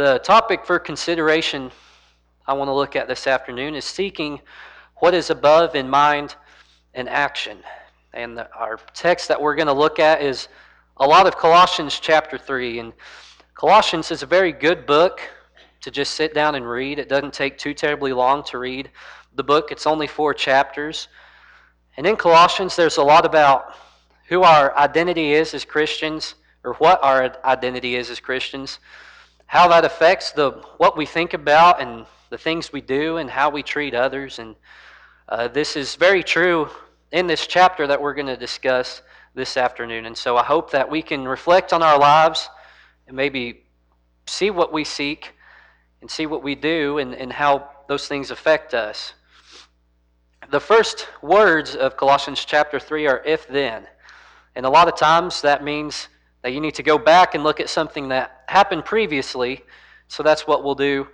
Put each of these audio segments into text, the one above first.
The topic for consideration I want to look at this afternoon is seeking what is above in mind and action. And the, our text that we're going to look at is a lot of Colossians chapter 3. And Colossians is a very good book to just sit down and read. It doesn't take too terribly long to read the book, it's only four chapters. And in Colossians, there's a lot about who our identity is as Christians, or what our identity is as Christians, how that affects the what we think about and the things we do and how we treat others. And uh, this is very true in this chapter that we're going to discuss this afternoon. And so I hope that we can reflect on our lives and maybe see what we seek and see what we do and, and how those things affect us. The first words of Colossians chapter 3 are if then. And a lot of times that means that you need to go back and look at something that happened previously. So that's what we'll do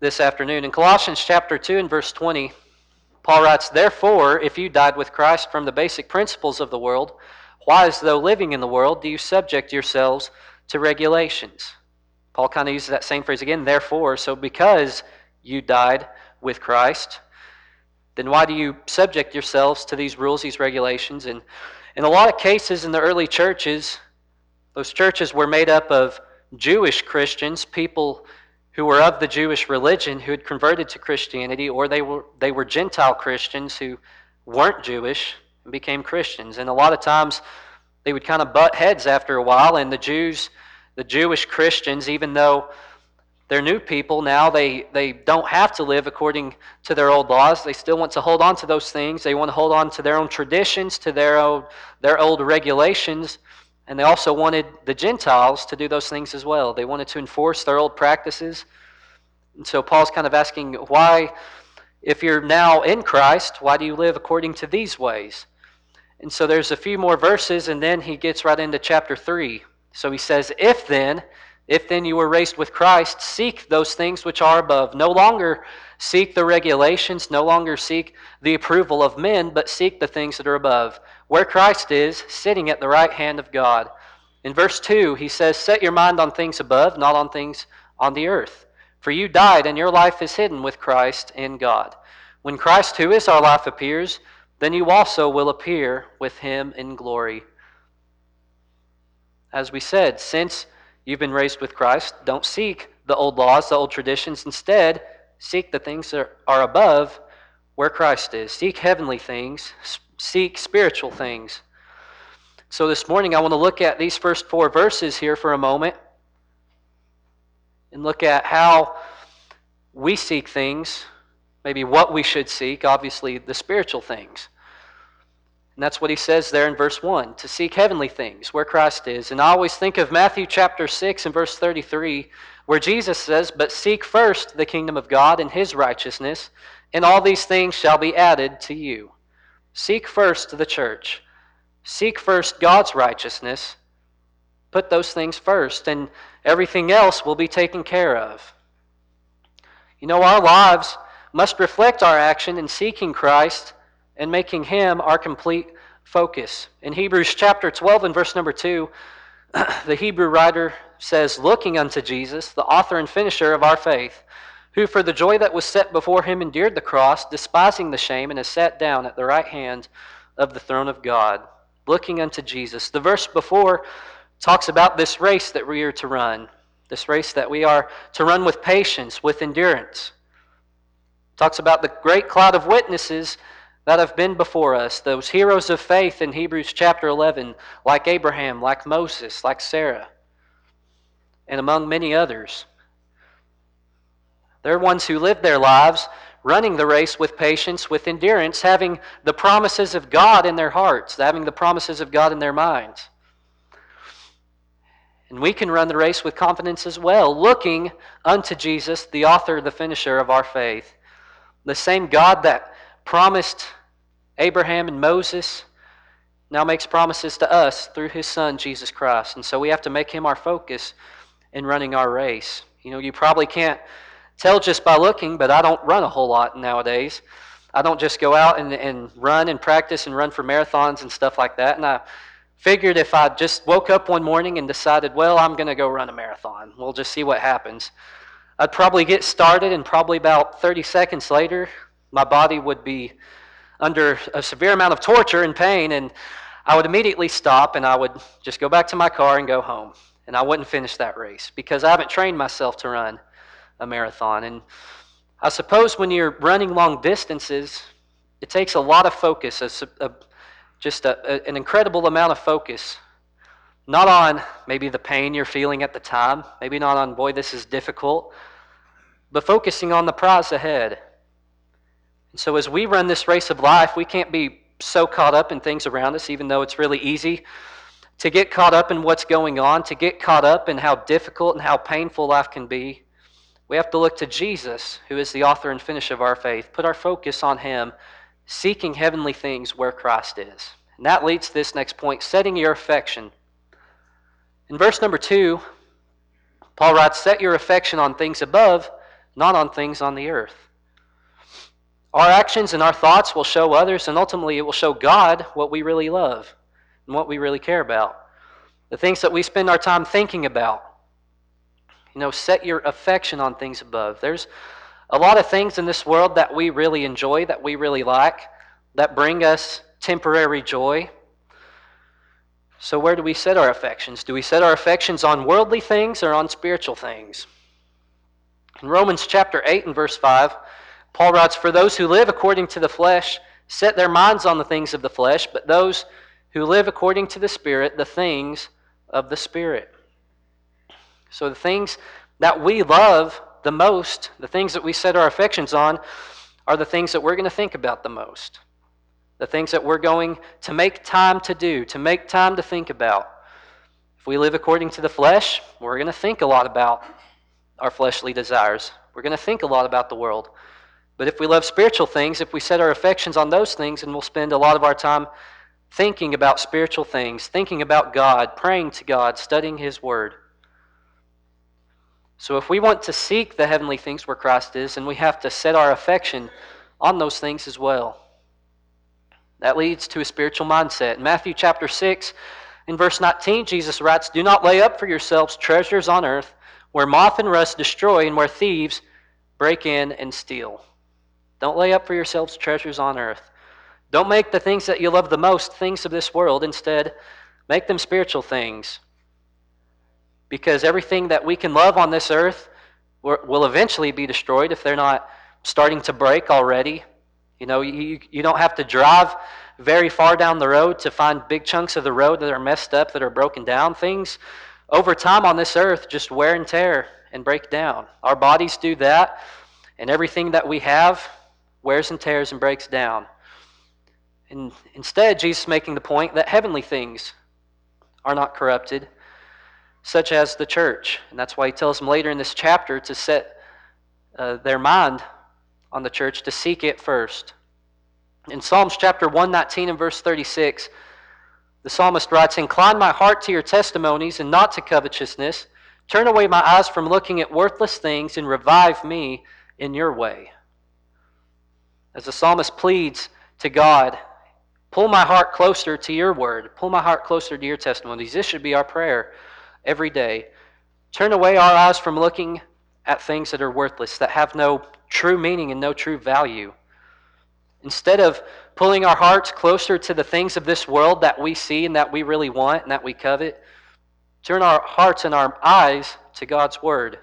this afternoon. In Colossians chapter 2 and verse 20, Paul writes, Therefore, if you died with Christ from the basic principles of the world, why, as though living in the world, do you subject yourselves to regulations? Paul kind of uses that same phrase again, therefore. So, because you died with Christ, then why do you subject yourselves to these rules, these regulations? And in a lot of cases in the early churches, those churches were made up of Jewish Christians, people who were of the Jewish religion who had converted to Christianity, or they were, they were Gentile Christians who weren't Jewish and became Christians. And a lot of times they would kind of butt heads after a while, and the Jews, the Jewish Christians, even though they're new people now, they, they don't have to live according to their old laws. They still want to hold on to those things. They want to hold on to their own traditions, to their old, their old regulations. And they also wanted the Gentiles to do those things as well. They wanted to enforce their old practices. And so Paul's kind of asking, why, if you're now in Christ, why do you live according to these ways? And so there's a few more verses, and then he gets right into chapter 3. So he says, If then, if then you were raised with Christ, seek those things which are above. No longer seek the regulations, no longer seek the approval of men, but seek the things that are above where Christ is, sitting at the right hand of God. In verse 2, he says, Set your mind on things above, not on things on the earth. For you died, and your life is hidden with Christ in God. When Christ, who is our life, appears, then you also will appear with him in glory. As we said, since you've been raised with Christ, don't seek the old laws, the old traditions. Instead, seek the things that are above where Christ is. Seek heavenly things, seek spiritual things. So this morning, I want to look at these first four verses here for a moment and look at how we seek things, maybe what we should seek, obviously, the spiritual things. And that's what he says there in verse 1 to seek heavenly things, where Christ is. And I always think of Matthew chapter 6 and verse 33, where Jesus says, But seek first the kingdom of God and his righteousness, and all these things shall be added to you. Seek first the church. Seek first God's righteousness. Put those things first, and everything else will be taken care of. You know, our lives must reflect our action in seeking Christ and making Him our complete focus. In Hebrews chapter 12 and verse number 2, the Hebrew writer says, Looking unto Jesus, the author and finisher of our faith who for the joy that was set before him endured the cross, despising the shame, and has sat down at the right hand of the throne of God, looking unto Jesus. The verse before talks about this race that we are to run, this race that we are to run with patience, with endurance. Talks about the great cloud of witnesses that have been before us, those heroes of faith in Hebrews chapter 11, like Abraham, like Moses, like Sarah, and among many others. They're ones who lived their lives running the race with patience, with endurance, having the promises of God in their hearts, having the promises of God in their minds. And we can run the race with confidence as well, looking unto Jesus, the author, the finisher of our faith. The same God that promised Abraham and Moses now makes promises to us through his son, Jesus Christ. And so we have to make him our focus in running our race. You know, you probably can't tell just by looking, but I don't run a whole lot nowadays. I don't just go out and, and run and practice and run for marathons and stuff like that. And I figured if I just woke up one morning and decided, well, I'm going to go run a marathon, we'll just see what happens. I'd probably get started, and probably about 30 seconds later, my body would be under a severe amount of torture and pain, and I would immediately stop and I would just go back to my car and go home. And I wouldn't finish that race because I haven't trained myself to run a marathon. And I suppose when you're running long distances, it takes a lot of focus, a, a, just a, an incredible amount of focus. Not on maybe the pain you're feeling at the time, maybe not on, boy, this is difficult, but focusing on the prize ahead. So as we run this race of life, we can't be so caught up in things around us, even though it's really easy to get caught up in what's going on, to get caught up in how difficult and how painful life can be. We have to look to Jesus, who is the author and finisher of our faith, put our focus on Him, seeking heavenly things where Christ is. And that leads to this next point setting your affection. In verse number two, Paul writes, Set your affection on things above, not on things on the earth. Our actions and our thoughts will show others, and ultimately it will show God what we really love and what we really care about. The things that we spend our time thinking about, you know, set your affection on things above. There's a lot of things in this world that we really enjoy, that we really like, that bring us temporary joy. So, where do we set our affections? Do we set our affections on worldly things or on spiritual things? In Romans chapter 8 and verse 5, Paul writes, For those who live according to the flesh set their minds on the things of the flesh, but those who live according to the Spirit, the things of the Spirit. So the things that we love the most, the things that we set our affections on, are the things that we're going to think about the most. The things that we're going to make time to do, to make time to think about. If we live according to the flesh, we're going to think a lot about our fleshly desires. We're going to think a lot about the world. But if we love spiritual things, if we set our affections on those things, and we'll spend a lot of our time thinking about spiritual things, thinking about God, praying to God, studying His Word. So, if we want to seek the heavenly things where Christ is, and we have to set our affection on those things as well. That leads to a spiritual mindset. In Matthew chapter 6, in verse 19, Jesus writes, Do not lay up for yourselves treasures on earth where moth and rust destroy and where thieves break in and steal. Don't lay up for yourselves treasures on earth. Don't make the things that you love the most things of this world. Instead, make them spiritual things. Because everything that we can love on this earth will eventually be destroyed if they're not starting to break already. You know, you, you don't have to drive very far down the road to find big chunks of the road that are messed up, that are broken down. Things over time on this earth just wear and tear and break down. Our bodies do that, and everything that we have wears and tears and breaks down. And instead, Jesus making the point that heavenly things are not corrupted, such as the church. And that's why he tells them later in this chapter to set uh, their mind on the church, to seek it first. In Psalms chapter 119 and verse 36, the psalmist writes, Incline my heart to your testimonies and not to covetousness. Turn away my eyes from looking at worthless things and revive me in your way. As the psalmist pleads to God Pull my heart closer to your word. Pull my heart closer to your testimonies. This should be our prayer every day. Turn away our eyes from looking at things that are worthless, that have no true meaning and no true value. Instead of pulling our hearts closer to the things of this world that we see and that we really want and that we covet, turn our hearts and our eyes to God's Word.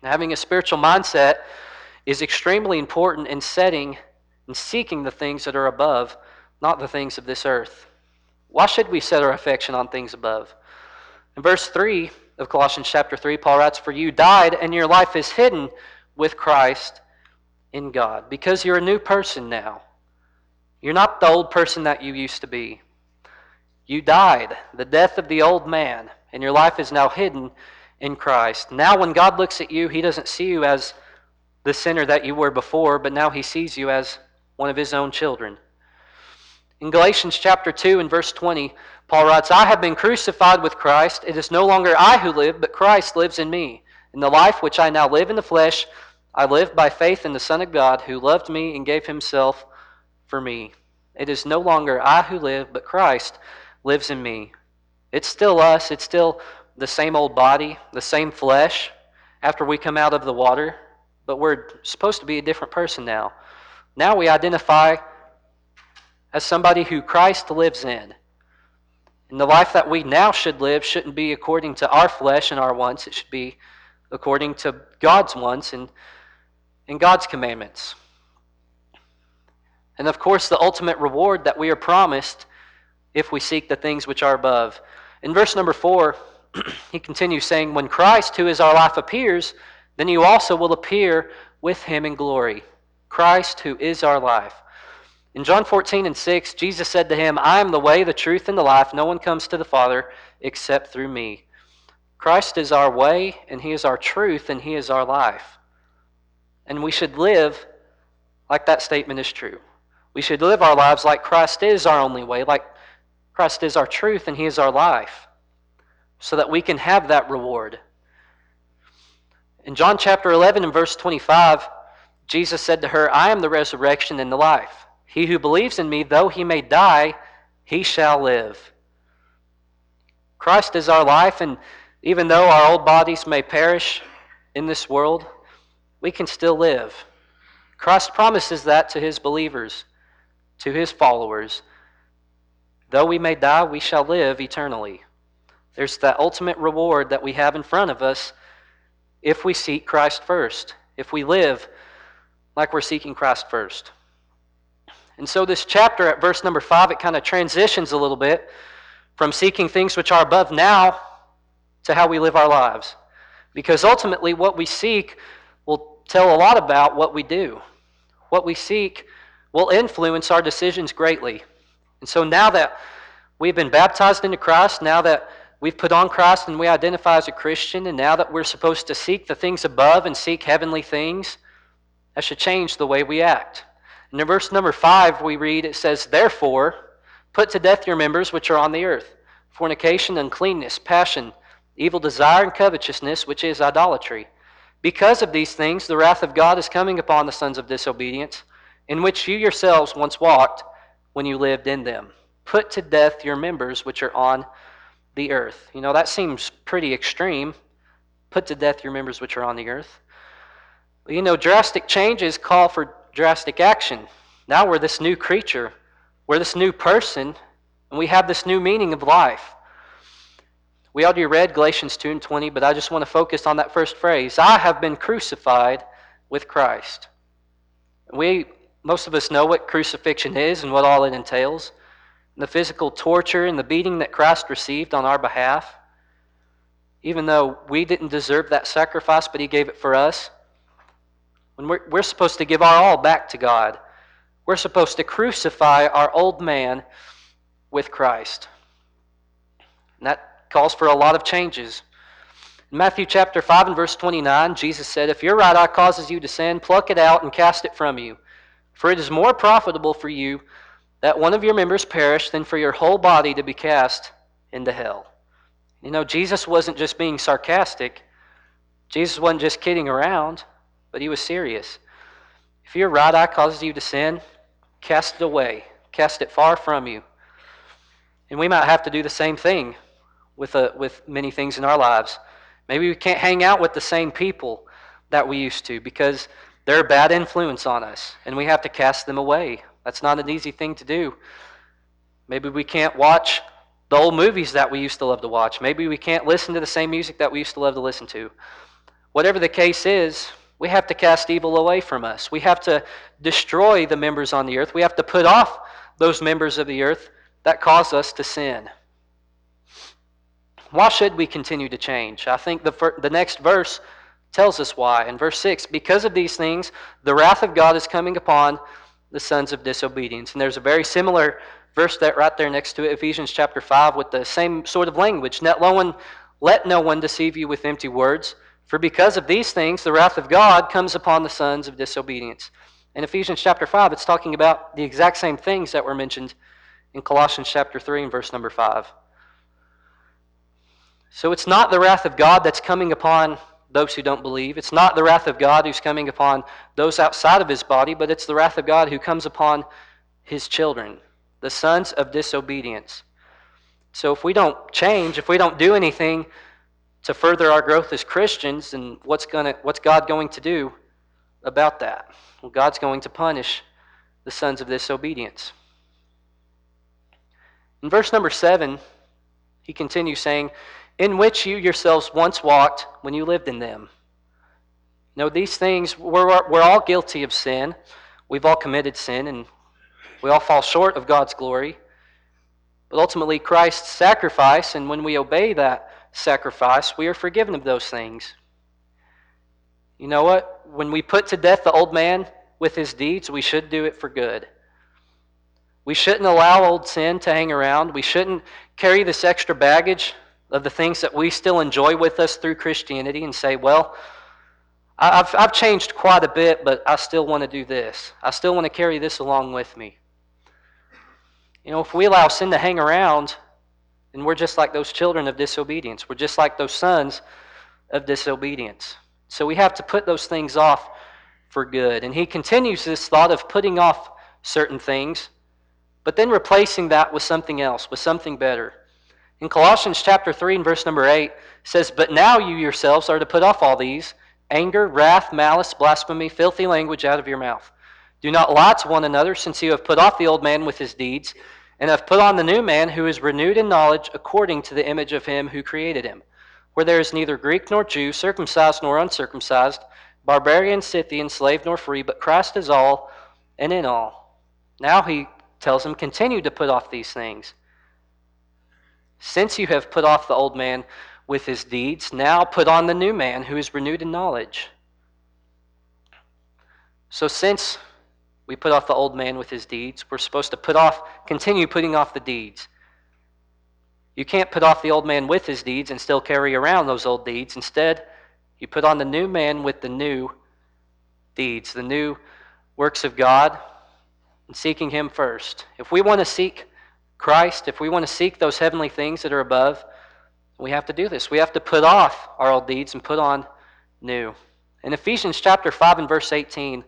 And having a spiritual mindset is extremely important in setting and seeking the things that are above not the things of this earth. Why should we set our affection on things above? In verse 3 of Colossians chapter 3, Paul writes, For you died, and your life is hidden with Christ in God. Because you're a new person now. You're not the old person that you used to be. You died, the death of the old man, and your life is now hidden in Christ. Now, when God looks at you, he doesn't see you as the sinner that you were before, but now he sees you as one of his own children. In Galatians chapter 2 and verse 20, Paul writes, I have been crucified with Christ. It is no longer I who live, but Christ lives in me. In the life which I now live in the flesh, I live by faith in the Son of God who loved me and gave himself for me. It is no longer I who live, but Christ lives in me. It's still us, it's still the same old body, the same flesh after we come out of the water, but we're supposed to be a different person now. Now we identify as somebody who Christ lives in. And the life that we now should live shouldn't be according to our flesh and our wants. It should be according to God's wants and, and God's commandments. And of course, the ultimate reward that we are promised if we seek the things which are above. In verse number four, he continues saying, When Christ, who is our life, appears, then you also will appear with him in glory. Christ, who is our life. In John 14 and 6, Jesus said to him, I am the way, the truth, and the life. No one comes to the Father except through me. Christ is our way, and He is our truth, and He is our life. And we should live like that statement is true. We should live our lives like Christ is our only way, like Christ is our truth, and He is our life, so that we can have that reward. In John chapter 11 and verse 25, Jesus said to her, I am the resurrection and the life. He who believes in me, though he may die, he shall live. Christ is our life, and even though our old bodies may perish in this world, we can still live. Christ promises that to his believers, to his followers. Though we may die, we shall live eternally. There's that ultimate reward that we have in front of us if we seek Christ first, if we live like we're seeking Christ first. And so, this chapter at verse number five, it kind of transitions a little bit from seeking things which are above now to how we live our lives. Because ultimately, what we seek will tell a lot about what we do. What we seek will influence our decisions greatly. And so, now that we've been baptized into Christ, now that we've put on Christ and we identify as a Christian, and now that we're supposed to seek the things above and seek heavenly things, that should change the way we act. And in verse number five, we read, it says, Therefore, put to death your members which are on the earth fornication, uncleanness, passion, evil desire, and covetousness, which is idolatry. Because of these things, the wrath of God is coming upon the sons of disobedience, in which you yourselves once walked when you lived in them. Put to death your members which are on the earth. You know, that seems pretty extreme. Put to death your members which are on the earth. You know, drastic changes call for drastic action. Now we're this new creature, we're this new person, and we have this new meaning of life. We already read Galatians 2 and 20, but I just want to focus on that first phrase I have been crucified with Christ. We, most of us know what crucifixion is and what all it entails the physical torture and the beating that Christ received on our behalf. Even though we didn't deserve that sacrifice, but He gave it for us. When we're, we're supposed to give our all back to God, we're supposed to crucify our old man with Christ. And that calls for a lot of changes. In Matthew chapter 5 and verse 29, Jesus said, If your right eye causes you to sin, pluck it out and cast it from you. For it is more profitable for you that one of your members perish than for your whole body to be cast into hell. You know, Jesus wasn't just being sarcastic, Jesus wasn't just kidding around but he was serious. If your right eye causes you to sin, cast it away, cast it far from you. And we might have to do the same thing with, a, uh, with many things in our lives. Maybe we can't hang out with the same people that we used to because they're a bad influence on us, and we have to cast them away. That's not an easy thing to do. Maybe we can't watch the old movies that we used to love to watch. Maybe we can't listen to the same music that we used to love to listen to. Whatever the case is, we have to cast evil away from us. We have to destroy the members on the earth. We have to put off those members of the earth that cause us to sin. Why should we continue to change? I think the, the next verse tells us why. In verse 6, because of these things, the wrath of God is coming upon the sons of disobedience. And there's a very similar verse that right there next to it, Ephesians chapter 5, with the same sort of language. Let no one, let no one deceive you with empty words. For because of these things, the wrath of God comes upon the sons of disobedience. In Ephesians chapter 5, it's talking about the exact same things that were mentioned in Colossians chapter 3 and verse number 5. So it's not the wrath of God that's coming upon those who don't believe. It's not the wrath of God who's coming upon those outside of his body, but it's the wrath of God who comes upon his children, the sons of disobedience. So if we don't change, if we don't do anything to further our growth as Christians, then what's, gonna, what's God going to do about that? Well, God's going to punish the sons of disobedience. In verse number 7, he continues saying, In which you yourselves once walked when you lived in them. No, these things, we're, we're all guilty of sin. We've all committed sin, and we all fall short of God's glory. But ultimately, Christ's sacrifice, and when we obey that sacrifice, we are forgiven of those things. You know what? When we put to death the old man with his deeds, we should do it for good. We shouldn't allow old sin to hang around. We shouldn't carry this extra baggage of the things that we still enjoy with us through Christianity and say, well, I've, I've changed quite a bit, but I still want to do this. I still want to carry this along with me. You know, if we allow sin to hang around, then we're just like those children of disobedience. We're just like those sons of disobedience. So we have to put those things off for good. And he continues this thought of putting off certain things, but then replacing that with something else, with something better. In Colossians chapter 3 and verse number 8 says, But now you yourselves are to put off all these anger, wrath, malice, blasphemy, filthy language out of your mouth. Do not lie to one another, since you have put off the old man with his deeds, and have put on the new man who is renewed in knowledge according to the image of him who created him. Where there is neither Greek nor Jew, circumcised nor uncircumcised, barbarian, Scythian, slave nor free, but Christ is all and in all. Now he tells him, continue to put off these things. Since you have put off the old man with his deeds. Now put on the new man who is renewed in knowledge. So, since we put off the old man with his deeds, we're supposed to put off, continue putting off the deeds. You can't put off the old man with his deeds and still carry around those old deeds. Instead, you put on the new man with the new deeds, the new works of God, and seeking him first. If we want to seek Christ, if we want to seek those heavenly things that are above, we have to do this. We have to put off our old deeds and put on new. In Ephesians chapter 5 and verse 18,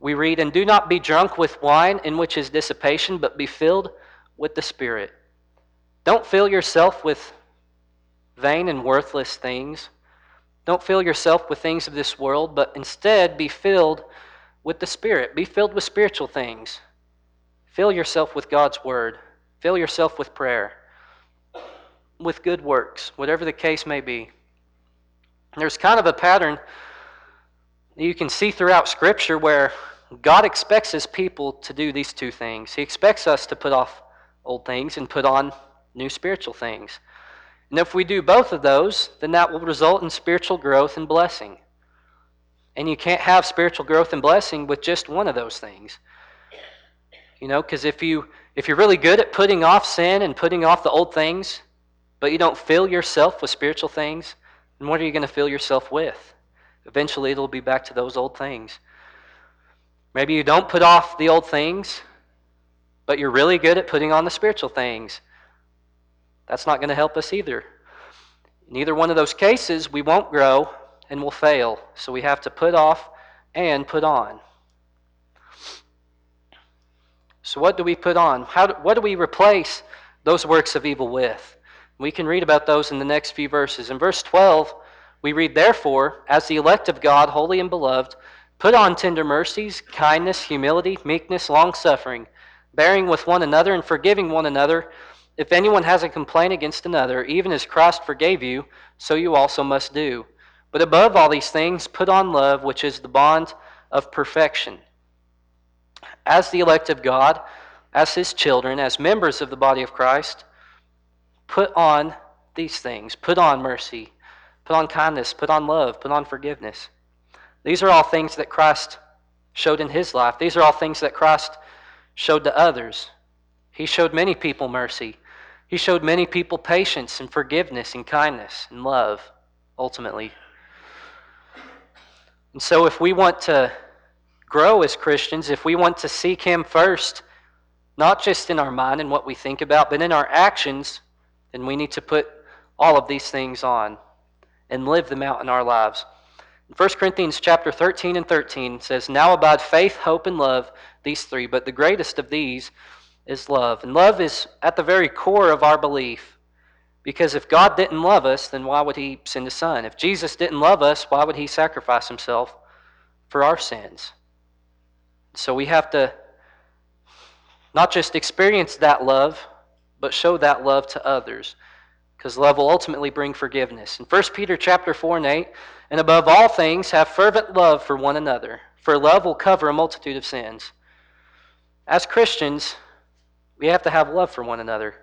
we read, And do not be drunk with wine, in which is dissipation, but be filled with the Spirit. Don't fill yourself with vain and worthless things. Don't fill yourself with things of this world, but instead be filled with the Spirit. Be filled with spiritual things. Fill yourself with God's Word. Fill yourself with prayer with good works, whatever the case may be. There's kind of a pattern you can see throughout Scripture where God expects His people to do these two things. He expects us to put off old things and put on new spiritual things. And if we do both of those, then that will result in spiritual growth and blessing. And you can't have spiritual growth and blessing with just one of those things. You know, because if you if you're really good at putting off sin and putting off the old things, but you don't fill yourself with spiritual things, then what are you going to fill yourself with? Eventually, it'll be back to those old things. Maybe you don't put off the old things, but you're really good at putting on the spiritual things. That's not going to help us either. In either one of those cases, we won't grow and we'll fail. So we have to put off and put on. So, what do we put on? How do, what do we replace those works of evil with? We can read about those in the next few verses. In verse 12, we read, Therefore, as the elect of God, holy and beloved, put on tender mercies, kindness, humility, meekness, long suffering, bearing with one another and forgiving one another. If anyone has a complaint against another, even as Christ forgave you, so you also must do. But above all these things, put on love, which is the bond of perfection. As the elect of God, as his children, as members of the body of Christ, Put on these things. Put on mercy. Put on kindness. Put on love. Put on forgiveness. These are all things that Christ showed in his life. These are all things that Christ showed to others. He showed many people mercy. He showed many people patience and forgiveness and kindness and love, ultimately. And so, if we want to grow as Christians, if we want to seek Him first, not just in our mind and what we think about, but in our actions, then we need to put all of these things on and live them out in our lives. 1 Corinthians chapter 13 and 13 says, Now abide faith, hope, and love, these three, but the greatest of these is love. And love is at the very core of our belief. Because if God didn't love us, then why would He send His Son? If Jesus didn't love us, why would He sacrifice Himself for our sins? So we have to not just experience that love, but show that love to others. Because love will ultimately bring forgiveness. In 1 Peter chapter 4 and 8, and above all things, have fervent love for one another, for love will cover a multitude of sins. As Christians, we have to have love for one another.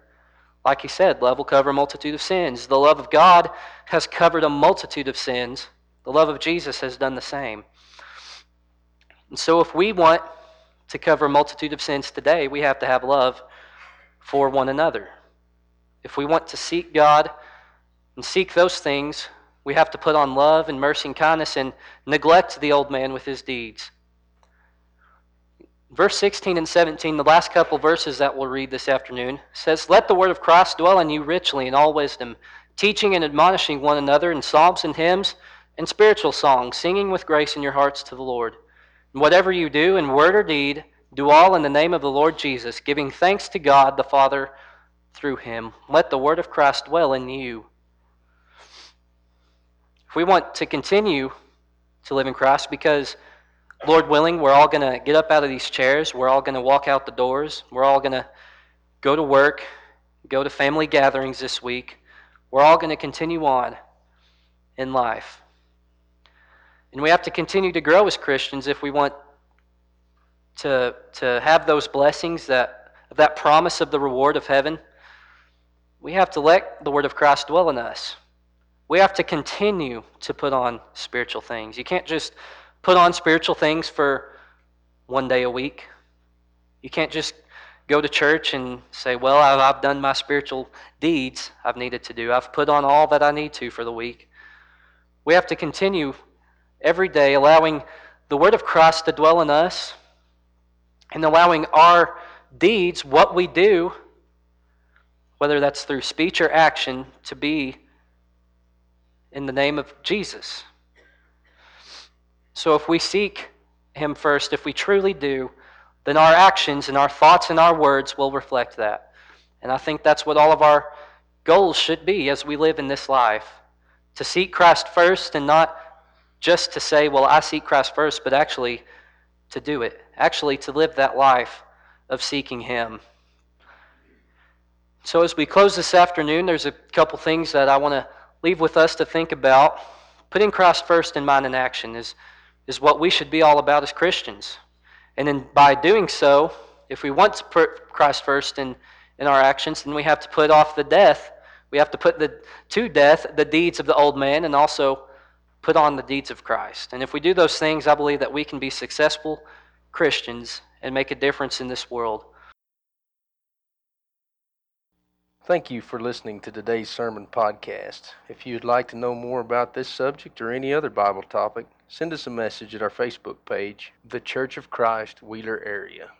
Like he said, love will cover a multitude of sins. The love of God has covered a multitude of sins. The love of Jesus has done the same. And so, if we want to cover a multitude of sins today, we have to have love for one another. If we want to seek God and seek those things, we have to put on love and mercy and kindness and neglect the old man with his deeds. Verse 16 and 17, the last couple verses that we'll read this afternoon, says, Let the word of Christ dwell in you richly in all wisdom, teaching and admonishing one another in psalms and hymns and spiritual songs, singing with grace in your hearts to the Lord. Whatever you do in word or deed, do all in the name of the Lord Jesus, giving thanks to God the Father through him. Let the word of Christ dwell in you. If we want to continue to live in Christ, because Lord willing, we're all going to get up out of these chairs, we're all going to walk out the doors, we're all going to go to work, go to family gatherings this week, we're all going to continue on in life. And we have to continue to grow as Christians if we want to, to have those blessings, that, that promise of the reward of heaven. We have to let the Word of Christ dwell in us. We have to continue to put on spiritual things. You can't just put on spiritual things for one day a week. You can't just go to church and say, Well, I've done my spiritual deeds I've needed to do. I've put on all that I need to for the week. We have to continue every day, allowing the Word of Christ to dwell in us and allowing our deeds, what we do, whether that's through speech or action, to be in the name of Jesus. So if we seek Him first, if we truly do, then our actions and our thoughts and our words will reflect that. And I think that's what all of our goals should be as we live in this life to seek Christ first and not just to say, well, I seek Christ first, but actually to do it, actually to live that life of seeking Him. So, as we close this afternoon, there's a couple things that I want to leave with us to think about. Putting Christ first in mind and action is, is what we should be all about as Christians. And then by doing so, if we want to put Christ first in, in our actions, then we have to put off the death. We have to put the, to death the deeds of the old man and also put on the deeds of Christ. And if we do those things, I believe that we can be successful Christians and make a difference in this world. Thank you for listening to today's sermon podcast. If you'd like to know more about this subject or any other Bible topic, send us a message at our Facebook page, The Church of Christ, Wheeler Area.